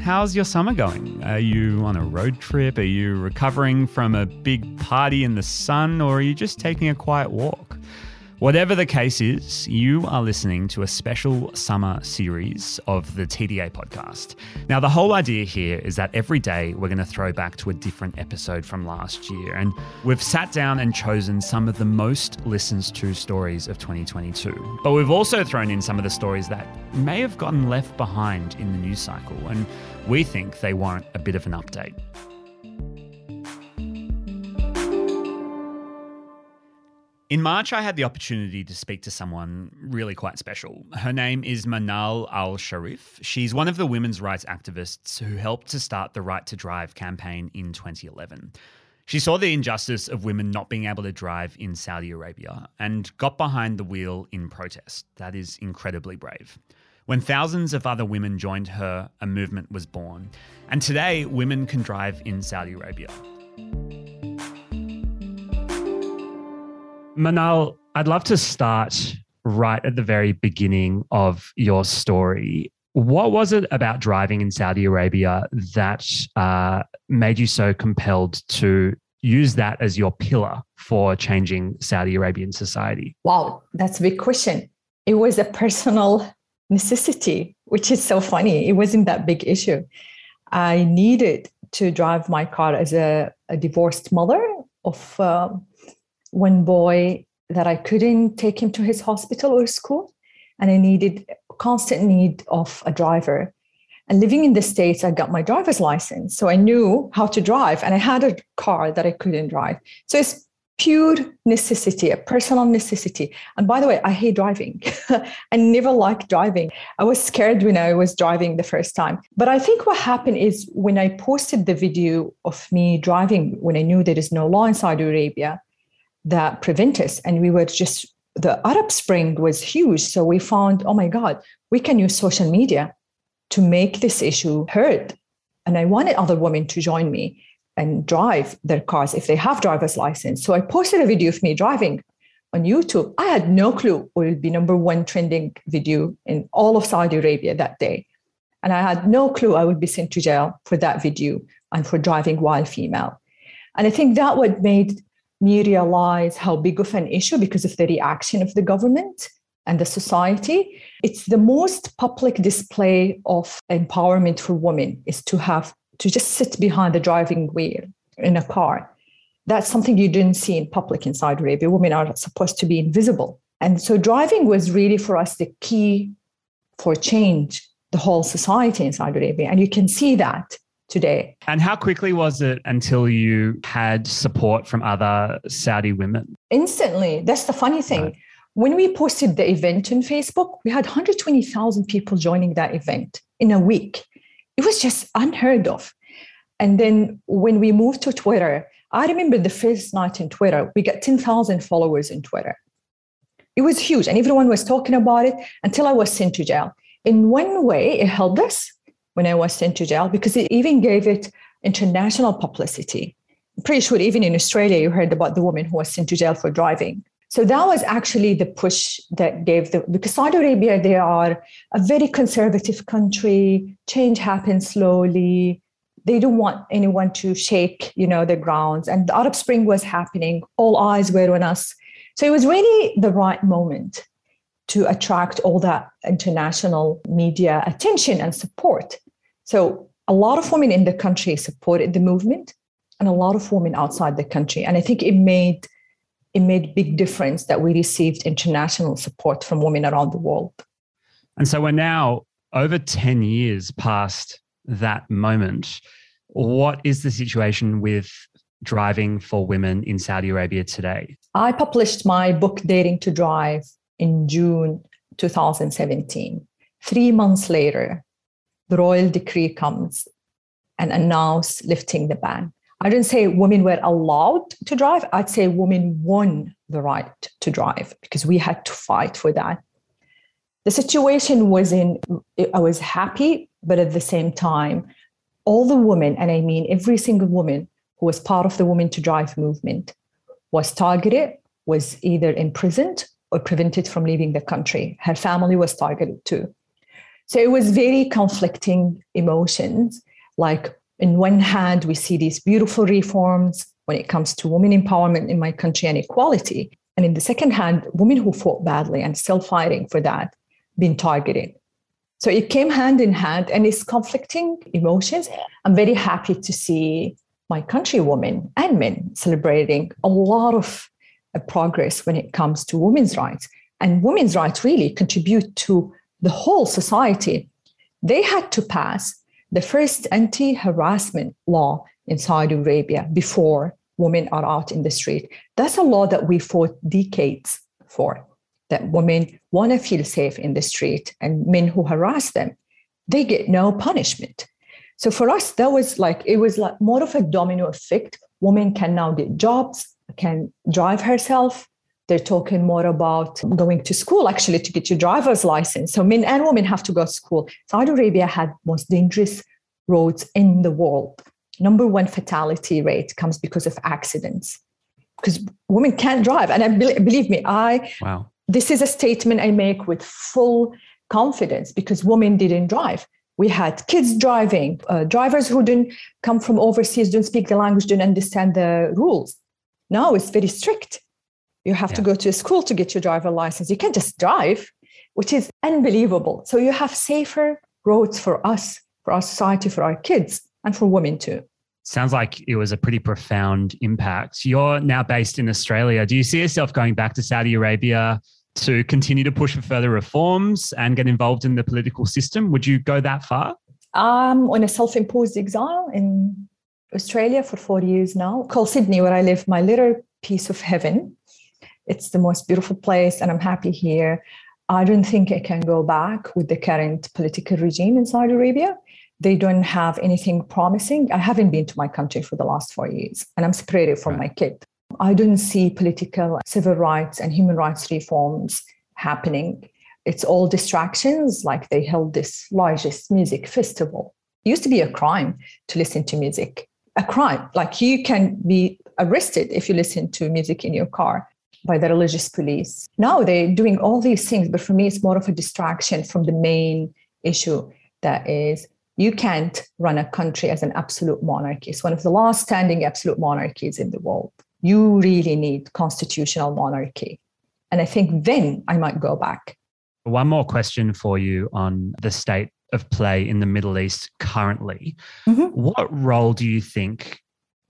how's your summer going? Are you on a road trip? Are you recovering from a big party in the sun? Or are you just taking a quiet walk? Whatever the case is, you are listening to a special summer series of the TDA podcast. Now, the whole idea here is that every day we're going to throw back to a different episode from last year. And we've sat down and chosen some of the most listened to stories of 2022. But we've also thrown in some of the stories that may have gotten left behind in the news cycle. And we think they warrant a bit of an update. In March, I had the opportunity to speak to someone really quite special. Her name is Manal Al Sharif. She's one of the women's rights activists who helped to start the Right to Drive campaign in 2011. She saw the injustice of women not being able to drive in Saudi Arabia and got behind the wheel in protest. That is incredibly brave. When thousands of other women joined her, a movement was born. And today, women can drive in Saudi Arabia. Manal, I'd love to start right at the very beginning of your story. What was it about driving in Saudi Arabia that uh, made you so compelled to use that as your pillar for changing Saudi Arabian society? Wow, that's a big question. It was a personal necessity, which is so funny. It wasn't that big issue. I needed to drive my car as a, a divorced mother of uh, one boy that I couldn't take him to his hospital or school, and I needed constant need of a driver. And living in the States, I got my driver's license. So I knew how to drive, and I had a car that I couldn't drive. So it's pure necessity, a personal necessity. And by the way, I hate driving. I never liked driving. I was scared when I was driving the first time. But I think what happened is when I posted the video of me driving, when I knew there is no law in Saudi Arabia, that prevent us. And we were just, the Arab Spring was huge. So we found, oh my God, we can use social media to make this issue heard. And I wanted other women to join me and drive their cars if they have driver's license. So I posted a video of me driving on YouTube. I had no clue what would be number one trending video in all of Saudi Arabia that day. And I had no clue I would be sent to jail for that video and for driving while female. And I think that what made me realize how big of an issue because of the reaction of the government and the society. It's the most public display of empowerment for women is to have to just sit behind the driving wheel in a car. That's something you didn't see in public in Saudi Arabia. Women are supposed to be invisible. And so driving was really for us the key for change the whole society in Saudi Arabia. And you can see that today. And how quickly was it until you had support from other Saudi women? Instantly. That's the funny thing. Right. When we posted the event on Facebook, we had 120,000 people joining that event in a week. It was just unheard of. And then when we moved to Twitter, I remember the first night in Twitter, we got 10,000 followers in Twitter. It was huge, and everyone was talking about it until I was sent to jail. In one way, it helped us when I was sent to jail because it even gave it international publicity. I'm pretty sure even in Australia, you heard about the woman who was sent to jail for driving. So that was actually the push that gave the because Saudi Arabia, they are a very conservative country. Change happens slowly. They don't want anyone to shake, you know, the grounds. And the Arab Spring was happening. All eyes were on us. So it was really the right moment to attract all that international media attention and support. So a lot of women in the country supported the movement and a lot of women outside the country. And I think it made it made big difference that we received international support from women around the world. And so we're now over 10 years past that moment. What is the situation with driving for women in Saudi Arabia today? I published my book, Daring to Drive, in June 2017. Three months later, the royal decree comes and announce lifting the ban. I didn't say women were allowed to drive. I'd say women won the right to drive because we had to fight for that. The situation was in, I was happy, but at the same time, all the women, and I mean every single woman who was part of the Women to Drive movement, was targeted, was either imprisoned or prevented from leaving the country. Her family was targeted too. So it was very conflicting emotions. Like, in one hand, we see these beautiful reforms when it comes to women empowerment in my country and equality. And in the second hand, women who fought badly and still fighting for that being targeted. So it came hand in hand and it's conflicting emotions. I'm very happy to see my countrywomen and men celebrating a lot of uh, progress when it comes to women's rights. And women's rights really contribute to the whole society. They had to pass the first anti harassment law in Saudi Arabia before women are out in the street. That's a law that we fought decades for, that women want to feel safe in the street and men who harass them, they get no punishment. So for us, that was like, it was like more of a domino effect. Women can now get jobs, can drive herself. They're talking more about going to school actually to get your driver's license. So men and women have to go to school. Saudi Arabia had most dangerous roads in the world. Number one fatality rate comes because of accidents. Because women can't drive. And I believe me, I wow. this is a statement I make with full confidence because women didn't drive. We had kids driving, uh, drivers who didn't come from overseas, don't speak the language, don't understand the rules. Now it's very strict. You have yeah. to go to a school to get your driver license. You can't just drive, which is unbelievable. So you have safer roads for us, for our society, for our kids, and for women too. Sounds like it was a pretty profound impact. You're now based in Australia. Do you see yourself going back to Saudi Arabia to continue to push for further reforms and get involved in the political system? Would you go that far? I'm on a self imposed exile in Australia for four years now, called Sydney, where I live, my little piece of heaven. It's the most beautiful place, and I'm happy here. I don't think I can go back with the current political regime in Saudi Arabia. They don't have anything promising. I haven't been to my country for the last four years, and I'm separated from right. my kid. I don't see political, civil rights, and human rights reforms happening. It's all distractions, like they held this largest music festival. It used to be a crime to listen to music a crime. Like you can be arrested if you listen to music in your car by the religious police. Now they're doing all these things, but for me, it's more of a distraction from the main issue that is you can't run a country as an absolute monarchy. It's one of the last standing absolute monarchies in the world. You really need constitutional monarchy. And I think then I might go back. One more question for you on the state of play in the Middle East currently. Mm-hmm. What role do you think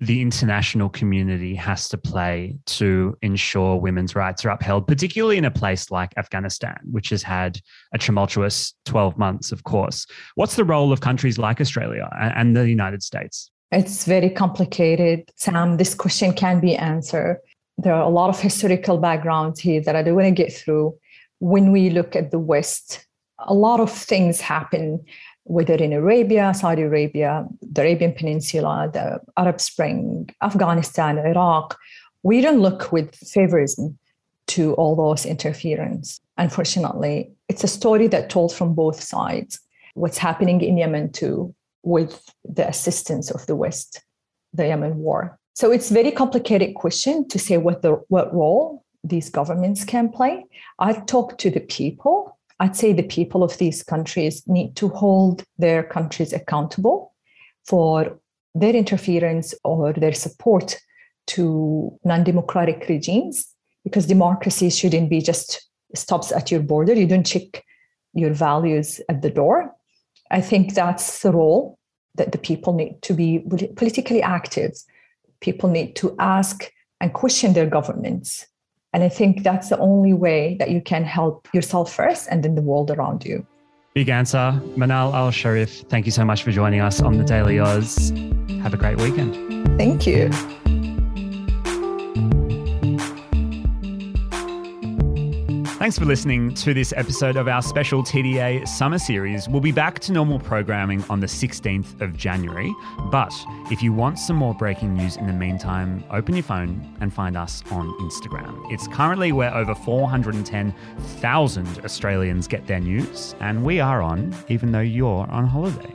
the international community has to play to ensure women's rights are upheld, particularly in a place like Afghanistan, which has had a tumultuous 12 months, of course? What's the role of countries like Australia and the United States? It's very complicated, Sam. This question can be answered. There are a lot of historical backgrounds here that I don't want to get through. When we look at the West, a lot of things happen, whether in Arabia, Saudi Arabia, the Arabian Peninsula, the Arab Spring, Afghanistan, Iraq. We don't look with favorism to all those interference. Unfortunately, it's a story that told from both sides. What's happening in Yemen too, with the assistance of the West, the Yemen war. So it's very complicated question to say what the what role these governments can play. I've talked to the people I'd say the people of these countries need to hold their countries accountable for their interference or their support to non democratic regimes, because democracy shouldn't be just stops at your border. You don't check your values at the door. I think that's the role that the people need to be politically active. People need to ask and question their governments and I think that's the only way that you can help yourself first and then the world around you. Big answer. Manal Al Sharif, thank you so much for joining us on the Daily Aus. Have a great weekend. Thank you. Thanks for listening to this episode of our special TDA summer series. We'll be back to normal programming on the 16th of January. But if you want some more breaking news in the meantime, open your phone and find us on Instagram. It's currently where over 410,000 Australians get their news, and we are on even though you're on holiday.